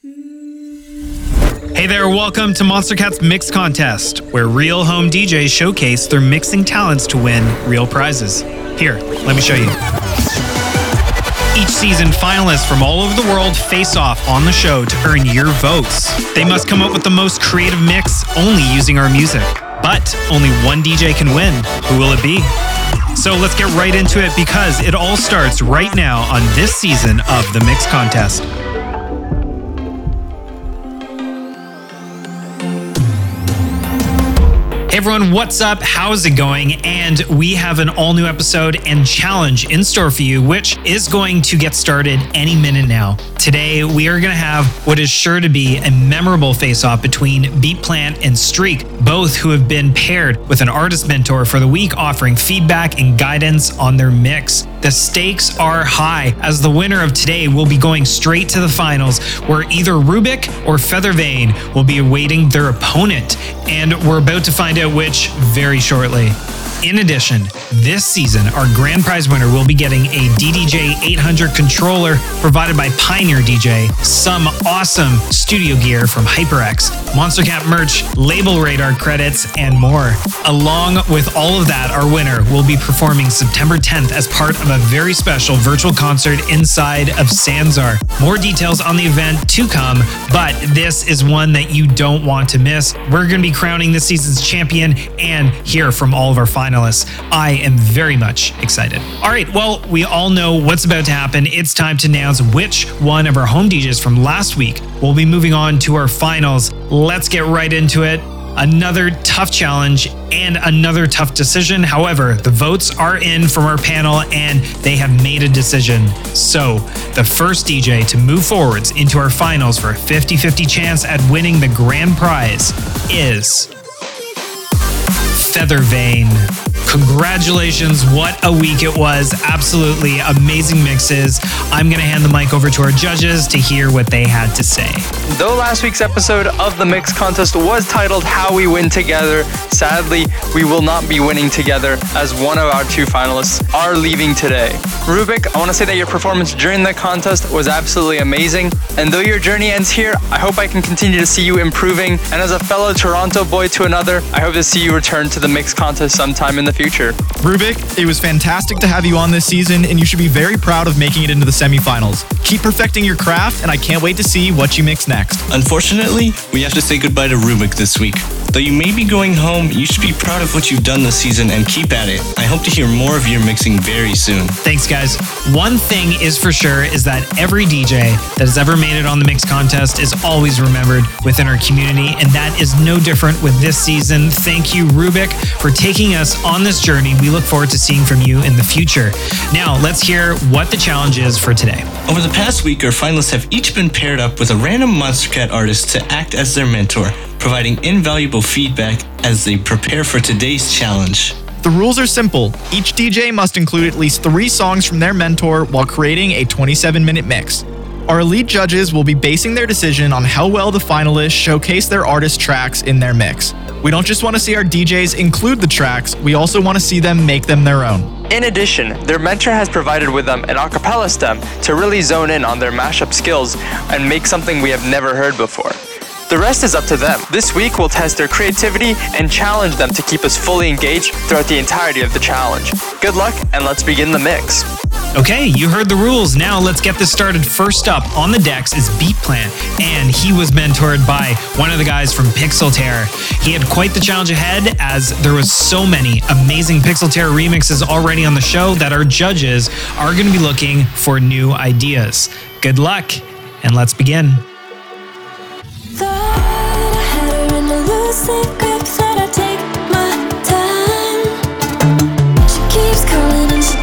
Hey there, welcome to Monstercat's Mix Contest, where real home DJs showcase their mixing talents to win real prizes. Here, let me show you. Each season, finalists from all over the world face off on the show to earn your votes. They must come up with the most creative mix only using our music. But only one DJ can win. Who will it be? So let's get right into it because it all starts right now on this season of the Mix Contest. Everyone, what's up? How's it going? And we have an all new episode and challenge in store for you, which is going to get started any minute now. Today, we are going to have what is sure to be a memorable face off between Beatplant and Streak, both who have been paired with an artist mentor for the week, offering feedback and guidance on their mix. The stakes are high, as the winner of today will be going straight to the finals, where either Rubik or Feathervane will be awaiting their opponent. And we're about to find out which very shortly. In addition, this season, our grand prize winner will be getting a DDJ 800 controller provided by Pioneer DJ, some awesome studio gear from HyperX, Monstercat merch, label radar credits, and more. Along with all of that, our winner will be performing September 10th as part of a very special virtual concert inside of Sansar. More details on the event to come, but this is one that you don't want to miss. We're going to be crowning this season's champion and hear from all of our finalists finalists. I am very much excited. All right, well, we all know what's about to happen. It's time to announce which one of our home DJs from last week will be moving on to our finals. Let's get right into it another tough challenge and another tough decision. However, the votes are in from our panel and they have made a decision. So, the first DJ to move forwards into our finals for a 50 50 chance at winning the grand prize is Feathervane. Congratulations, what a week it was. Absolutely amazing mixes. I'm going to hand the mic over to our judges to hear what they had to say. Though last week's episode of the Mix Contest was titled How We Win Together, sadly, we will not be winning together as one of our two finalists are leaving today. Rubik, I want to say that your performance during the contest was absolutely amazing. And though your journey ends here, I hope I can continue to see you improving. And as a fellow Toronto boy to another, I hope to see you return to the Mix Contest sometime in the future. Rubik, it was fantastic to have you on this season, and you should be very proud of making it into the semifinals. Keep perfecting your craft, and I can't wait to see what you mix next. Unfortunately, we have to say goodbye to Rubik this week. Though you may be going home, you should be proud of what you've done this season and keep at it. I hope to hear more of your mixing very soon. Thanks, guys. One thing is for sure is that every DJ that has ever made it on the Mix Contest is always remembered within our community, and that is no different with this season. Thank you, Rubik, for taking us on this journey. We look forward to seeing from you in the future. Now, let's hear what the challenge is for today. Over the past week, our finalists have each been paired up with a random Monstercat artist to act as their mentor providing invaluable feedback as they prepare for today's challenge. The rules are simple. Each DJ must include at least three songs from their mentor while creating a 27 minute mix. Our elite judges will be basing their decision on how well the finalists showcase their artist tracks in their mix. We don't just want to see our DJs include the tracks, we also want to see them make them their own. In addition, their mentor has provided with them an acapella stem to really zone in on their mashup skills and make something we have never heard before. The rest is up to them. This week, we'll test their creativity and challenge them to keep us fully engaged throughout the entirety of the challenge. Good luck, and let's begin the mix. Okay, you heard the rules. Now let's get this started. First up on the decks is Beatplant, and he was mentored by one of the guys from Pixel Terror. He had quite the challenge ahead as there was so many amazing Pixel Terror remixes already on the show that our judges are going to be looking for new ideas. Good luck, and let's begin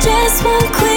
just won't quit.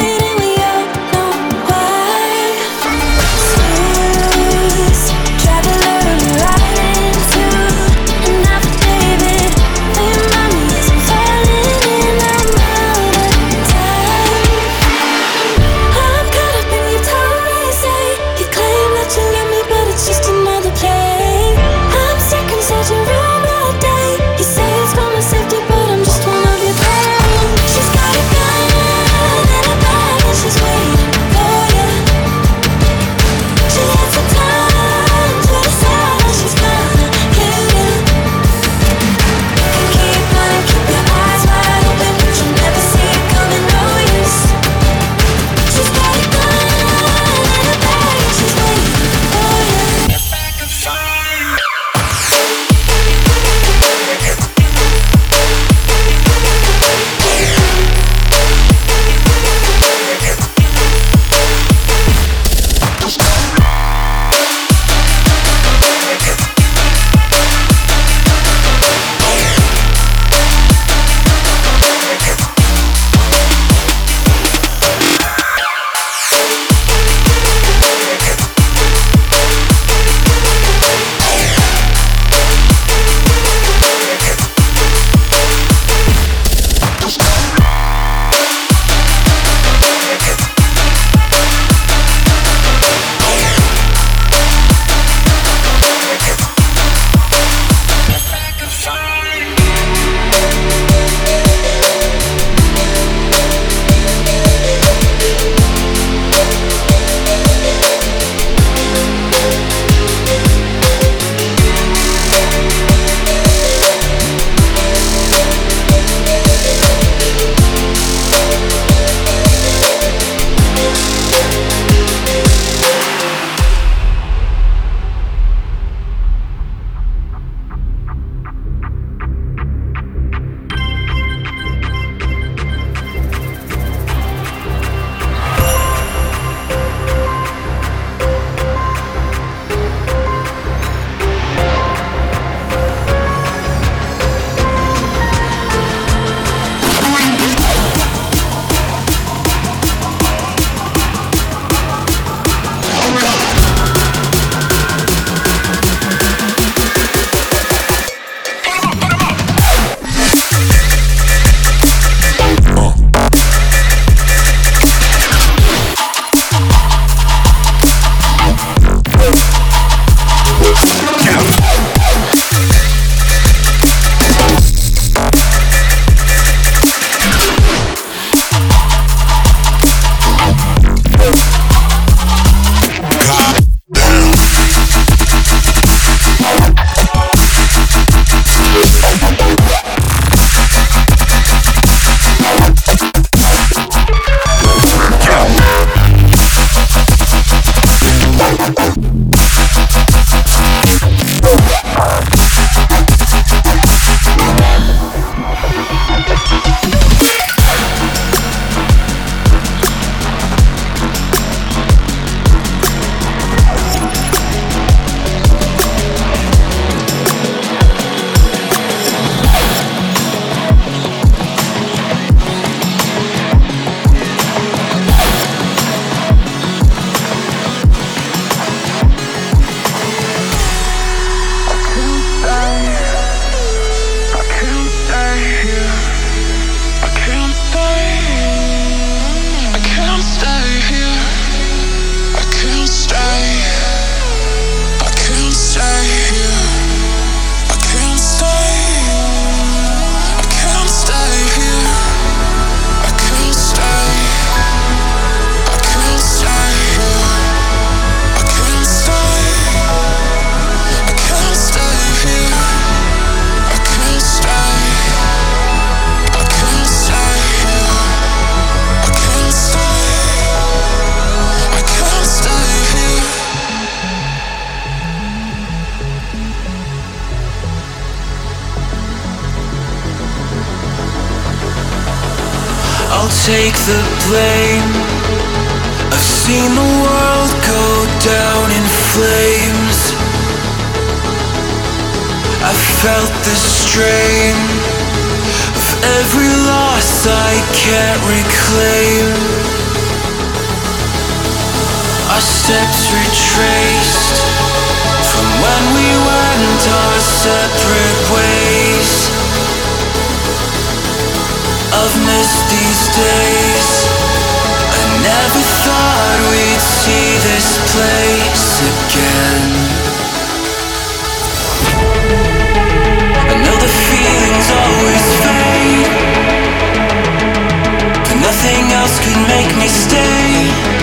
Could make me stay.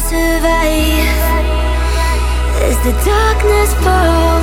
Survive as the darkness falls.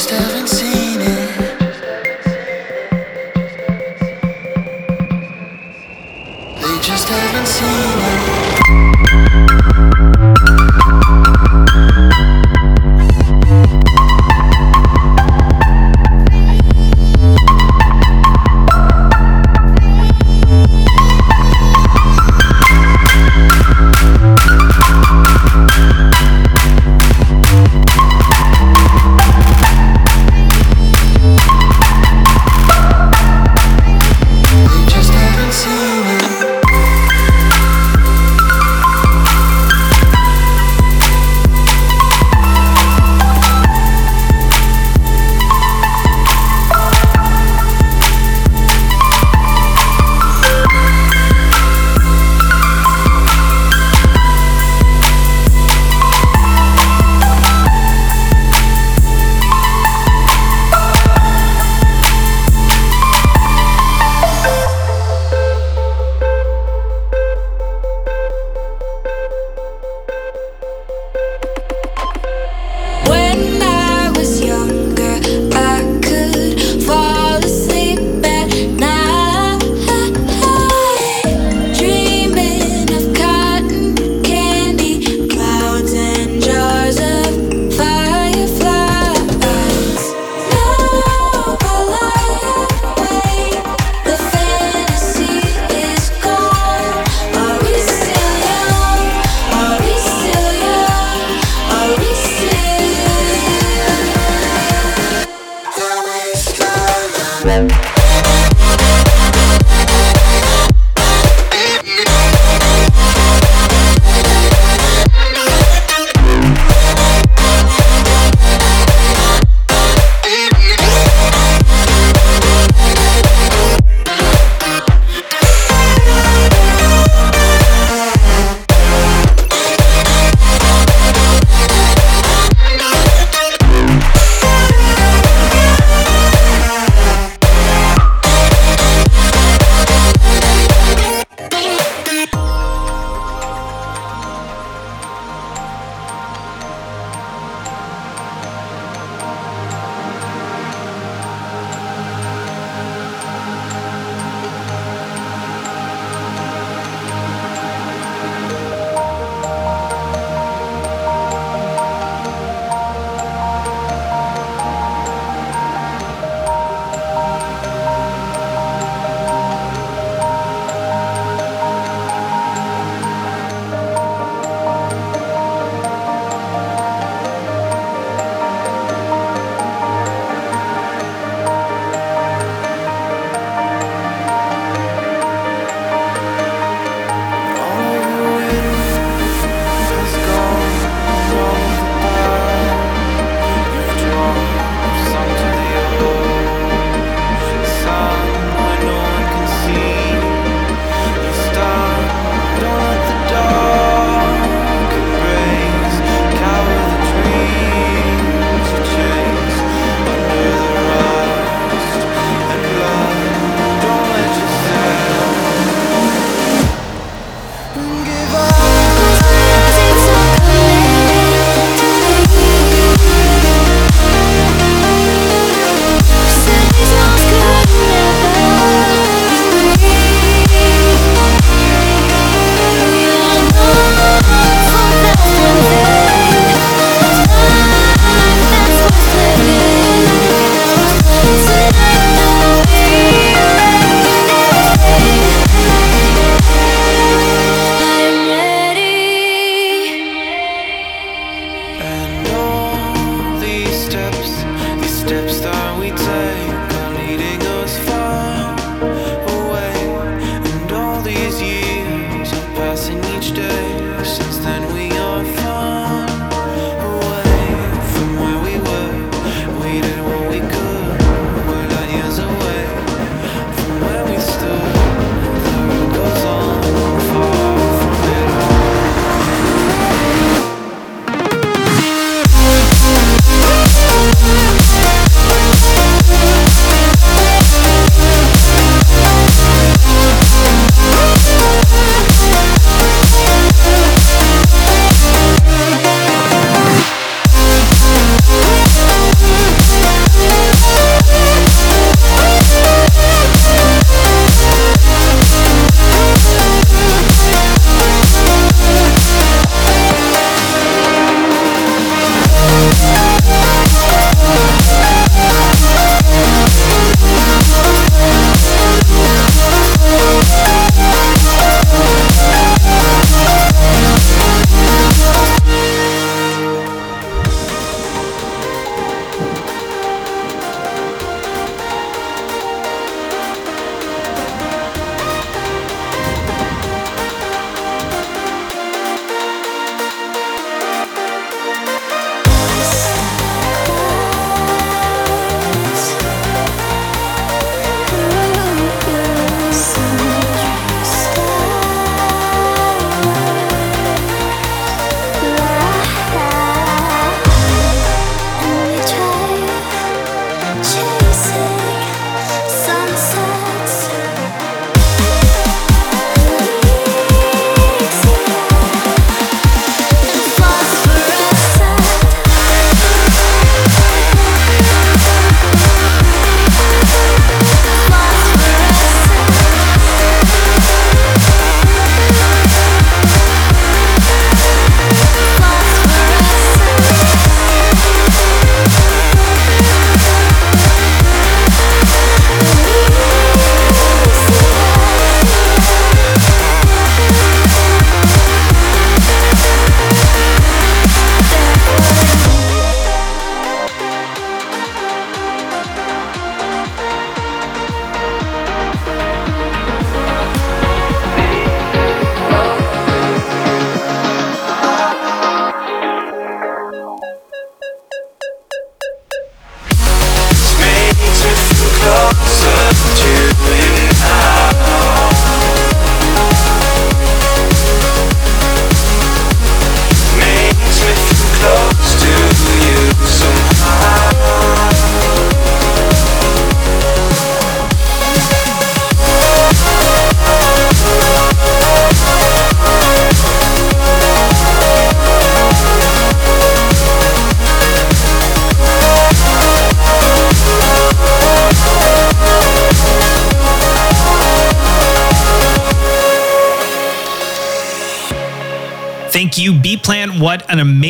Just haven't seen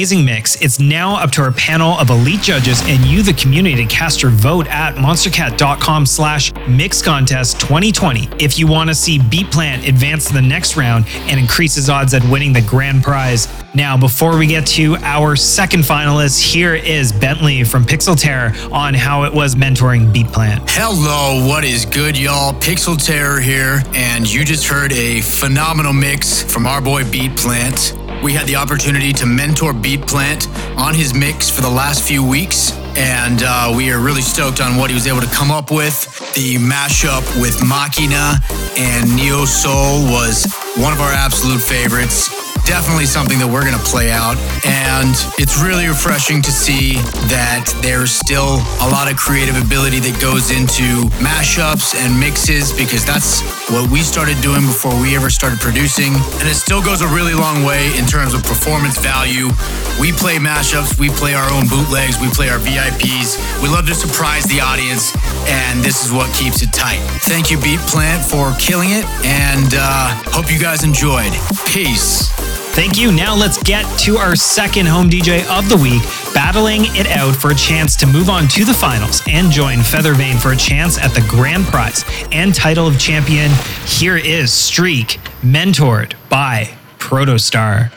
amazing mix. It's now up to our panel of elite judges and you, the community, to cast your vote at monstercat.com slash mix contest 2020 if you want to see Beatplant advance to the next round and increase his odds at winning the grand prize. Now, before we get to our second finalist, here is Bentley from Pixel Terror on how it was mentoring Beatplant. Hello, what is good, y'all? Pixel Terror here, and you just heard a phenomenal mix from our boy Beatplant. We had the opportunity to mentor Beatplant on his mix for the last few weeks, and uh, we are really stoked on what he was able to come up with. The mashup with Machina and Neo Soul was one of our absolute favorites definitely something that we're going to play out. And it's really refreshing to see that there's still a lot of creative ability that goes into mashups and mixes because that's what we started doing before we ever started producing. And it still goes a really long way in terms of performance value. We play mashups, we play our own bootlegs, we play our VIPs. We love to surprise the audience, and this is what keeps it tight. Thank you, Beatplant, for killing it, and uh, hope you guys enjoyed. Peace. Thank you. Now let's get to our second home DJ of the week, battling it out for a chance to move on to the finals and join Feathervane for a chance at the grand prize and title of champion. Here is Streak, mentored by Protostar.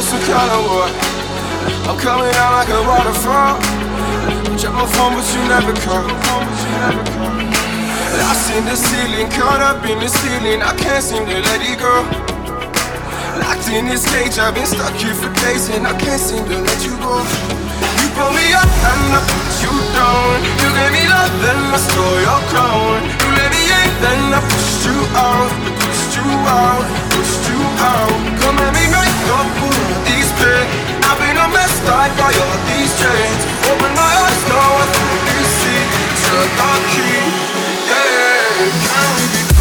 Some kind of war. I'm coming out like a waterfall. Check my phone, but you never call. Lost in the ceiling, caught up in the ceiling. I can't seem to let it go. Locked in this cage, I've been stuck here for days, and I can't seem to let you go. You pull me up and I put you down. You gave me love, then I stole your crown. You let me in, then I pushed you out, pushed you out, pushed you out. Come let me these. I've been a mess, all these chains. Open my eyes, now I see. Yeah. Can we be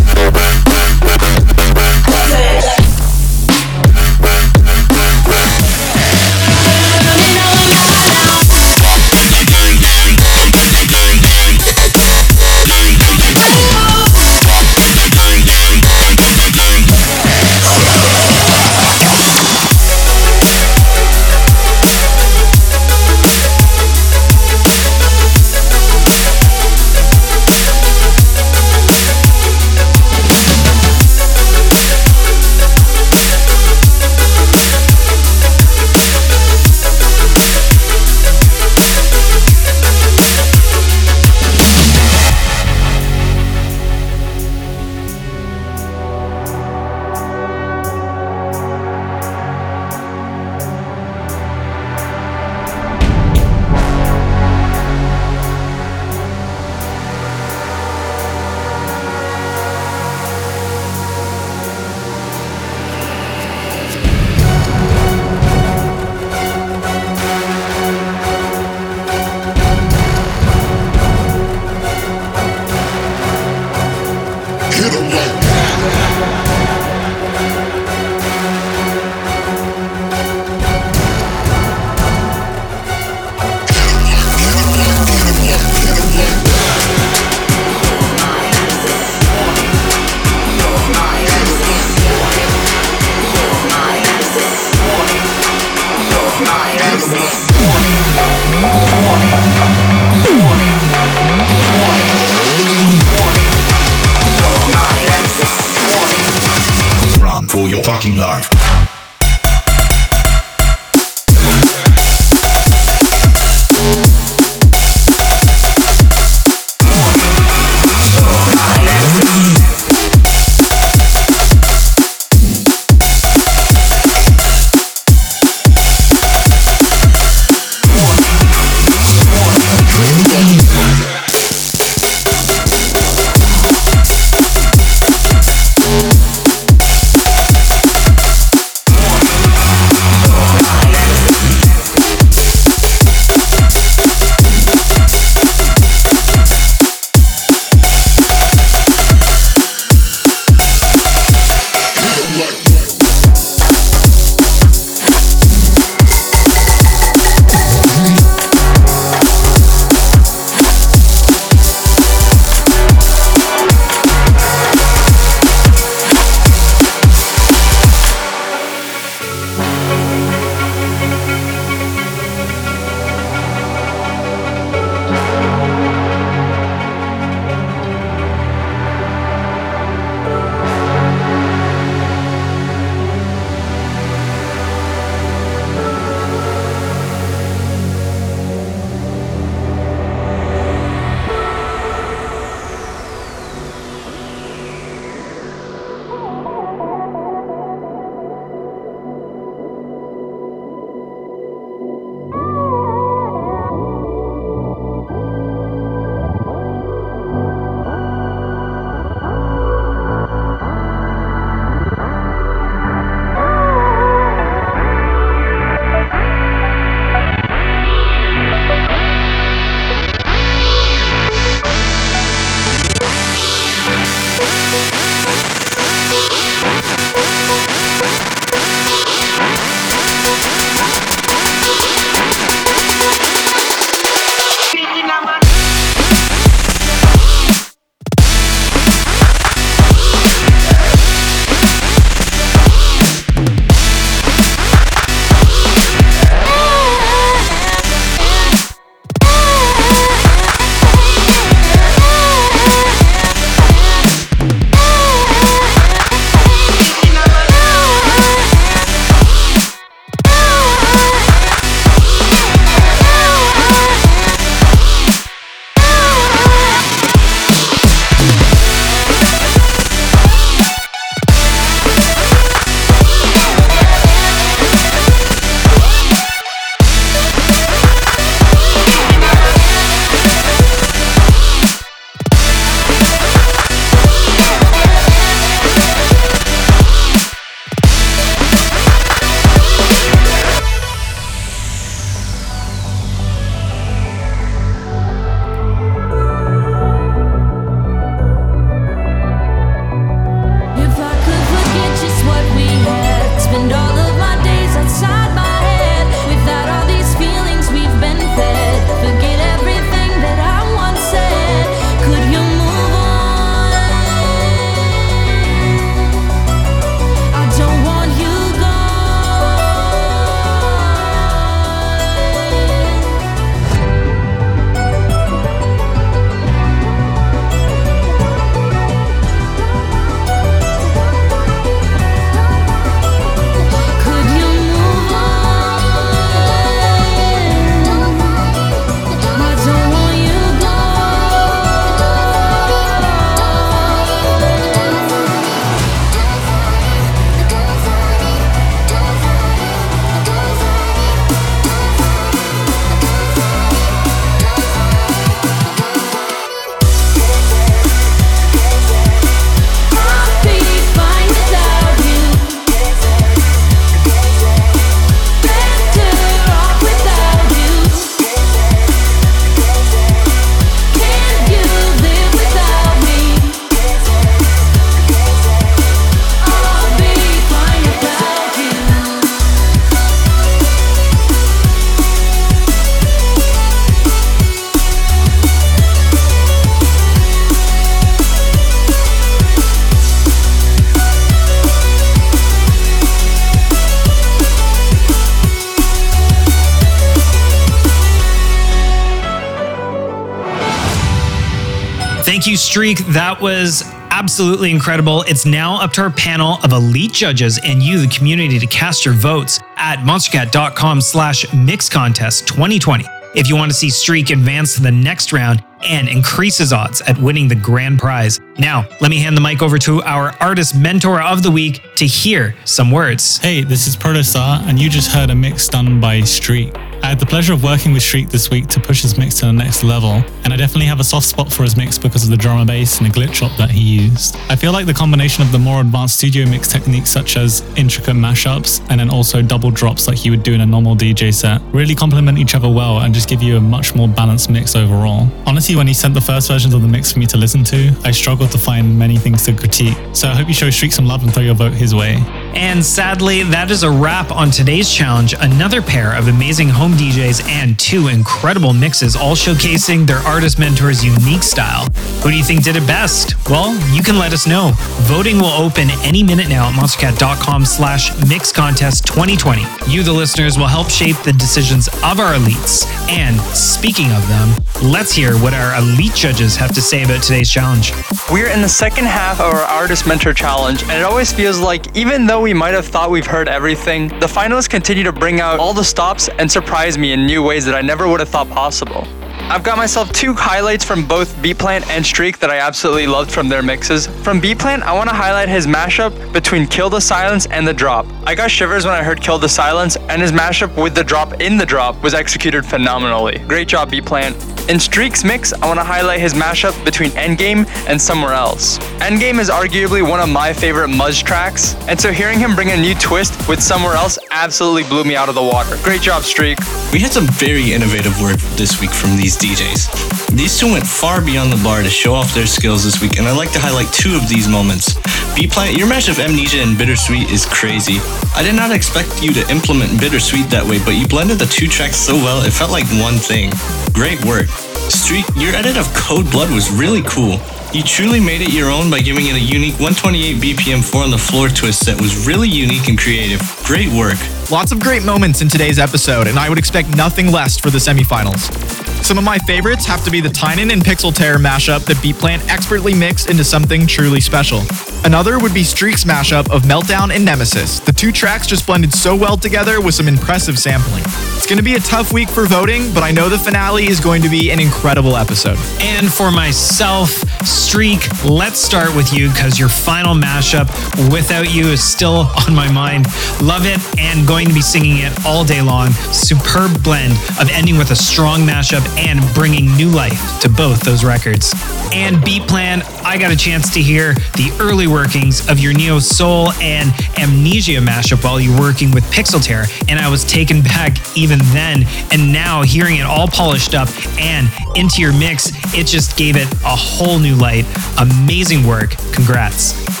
Thank you, Streak. That was absolutely incredible. It's now up to our panel of elite judges and you, the community, to cast your votes at monstercat.com slash mix contest 2020 if you want to see Streak advance to the next round and increase his odds at winning the grand prize. Now, let me hand the mic over to our artist mentor of the week to hear some words. Hey, this is Protostar, and you just heard a mix done by Streak. I had the pleasure of working with Streak this week to push his mix to the next level, and I definitely have a soft spot for his mix because of the drum and bass and the glitch drop that he used. I feel like the combination of the more advanced studio mix techniques such as intricate mashups and then also double drops like you would do in a normal DJ set really complement each other well and just give you a much more balanced mix overall. Honestly, when he sent the first versions of the mix for me to listen to, I struggled to find many things to critique. So I hope you show Streak some love and throw your vote his way. And sadly, that is a wrap on today's challenge. Another pair of amazing home DJs and two incredible mixes, all showcasing their artist mentor's unique style. Who do you think did it best? Well, you can let us know. Voting will open any minute now at monstercat.com slash mix contest 2020. You, the listeners, will help shape the decisions of our elites. And speaking of them, let's hear what our elite judges have to say about today's challenge. We're in the second half of our Artist Mentor Challenge, and it always feels like even though we might have thought we've heard everything, the finalists continue to bring out all the stops and surprise me in new ways that I never would have thought possible. I've got myself two highlights from both Beatplant and Streak that I absolutely loved from their mixes. From Beatplant, I want to highlight his mashup between Kill the Silence and The Drop. I got shivers when I heard Kill the Silence, and his mashup with The Drop in The Drop was executed phenomenally. Great job, Beatplant. In Streak's mix, I want to highlight his mashup between Endgame and Somewhere Else. Endgame is arguably one of my favorite Muzz tracks, and so hearing him bring a new twist with Somewhere Else absolutely blew me out of the water. Great job, Streak. We had some very innovative work this week from these DJs. These two went far beyond the bar to show off their skills this week, and I'd like to highlight two of these moments. Beatplant, your match of Amnesia and Bittersweet is crazy. I did not expect you to implement Bittersweet that way, but you blended the two tracks so well, it felt like one thing. Great work. Streak, your edit of Code Blood was really cool. You truly made it your own by giving it a unique 128 BPM 4 on the floor twist that was really unique and creative. Great work. Lots of great moments in today's episode, and I would expect nothing less for the semifinals. Some of my favorites have to be the Tynan and Pixel Terror mashup that Beatplant expertly mixed into something truly special. Another would be Streak's mashup of Meltdown and Nemesis. The two tracks just blended so well together with some impressive sampling. It's going to be a tough week for voting, but I know the finale is going to be an incredible episode. And for myself, Streak, let's start with you because your final mashup, Without You, is still on my mind. Love it and going to be singing it all day long. Superb blend of ending with a strong mashup and bringing new life to both those records. And Beatplant, I got a chance to hear the early workings of your Neo Soul and Amnesia mashup while you were working with Pixel Terror, and I was taken back even then. And now hearing it all polished up and into your mix, it just gave it a whole new light. Amazing work. Congrats.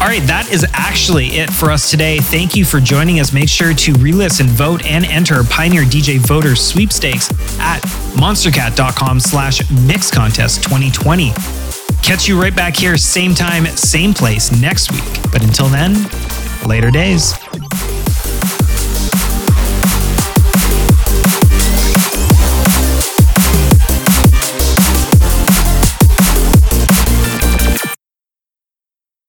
All right, that is actually it for us today. Thank you for joining us. Make sure to re-listen, vote, and enter Pioneer DJ Voter Sweepstakes at monstercat.com slash mix contest 2020. Catch you right back here, same time, same place next week. But until then, later days.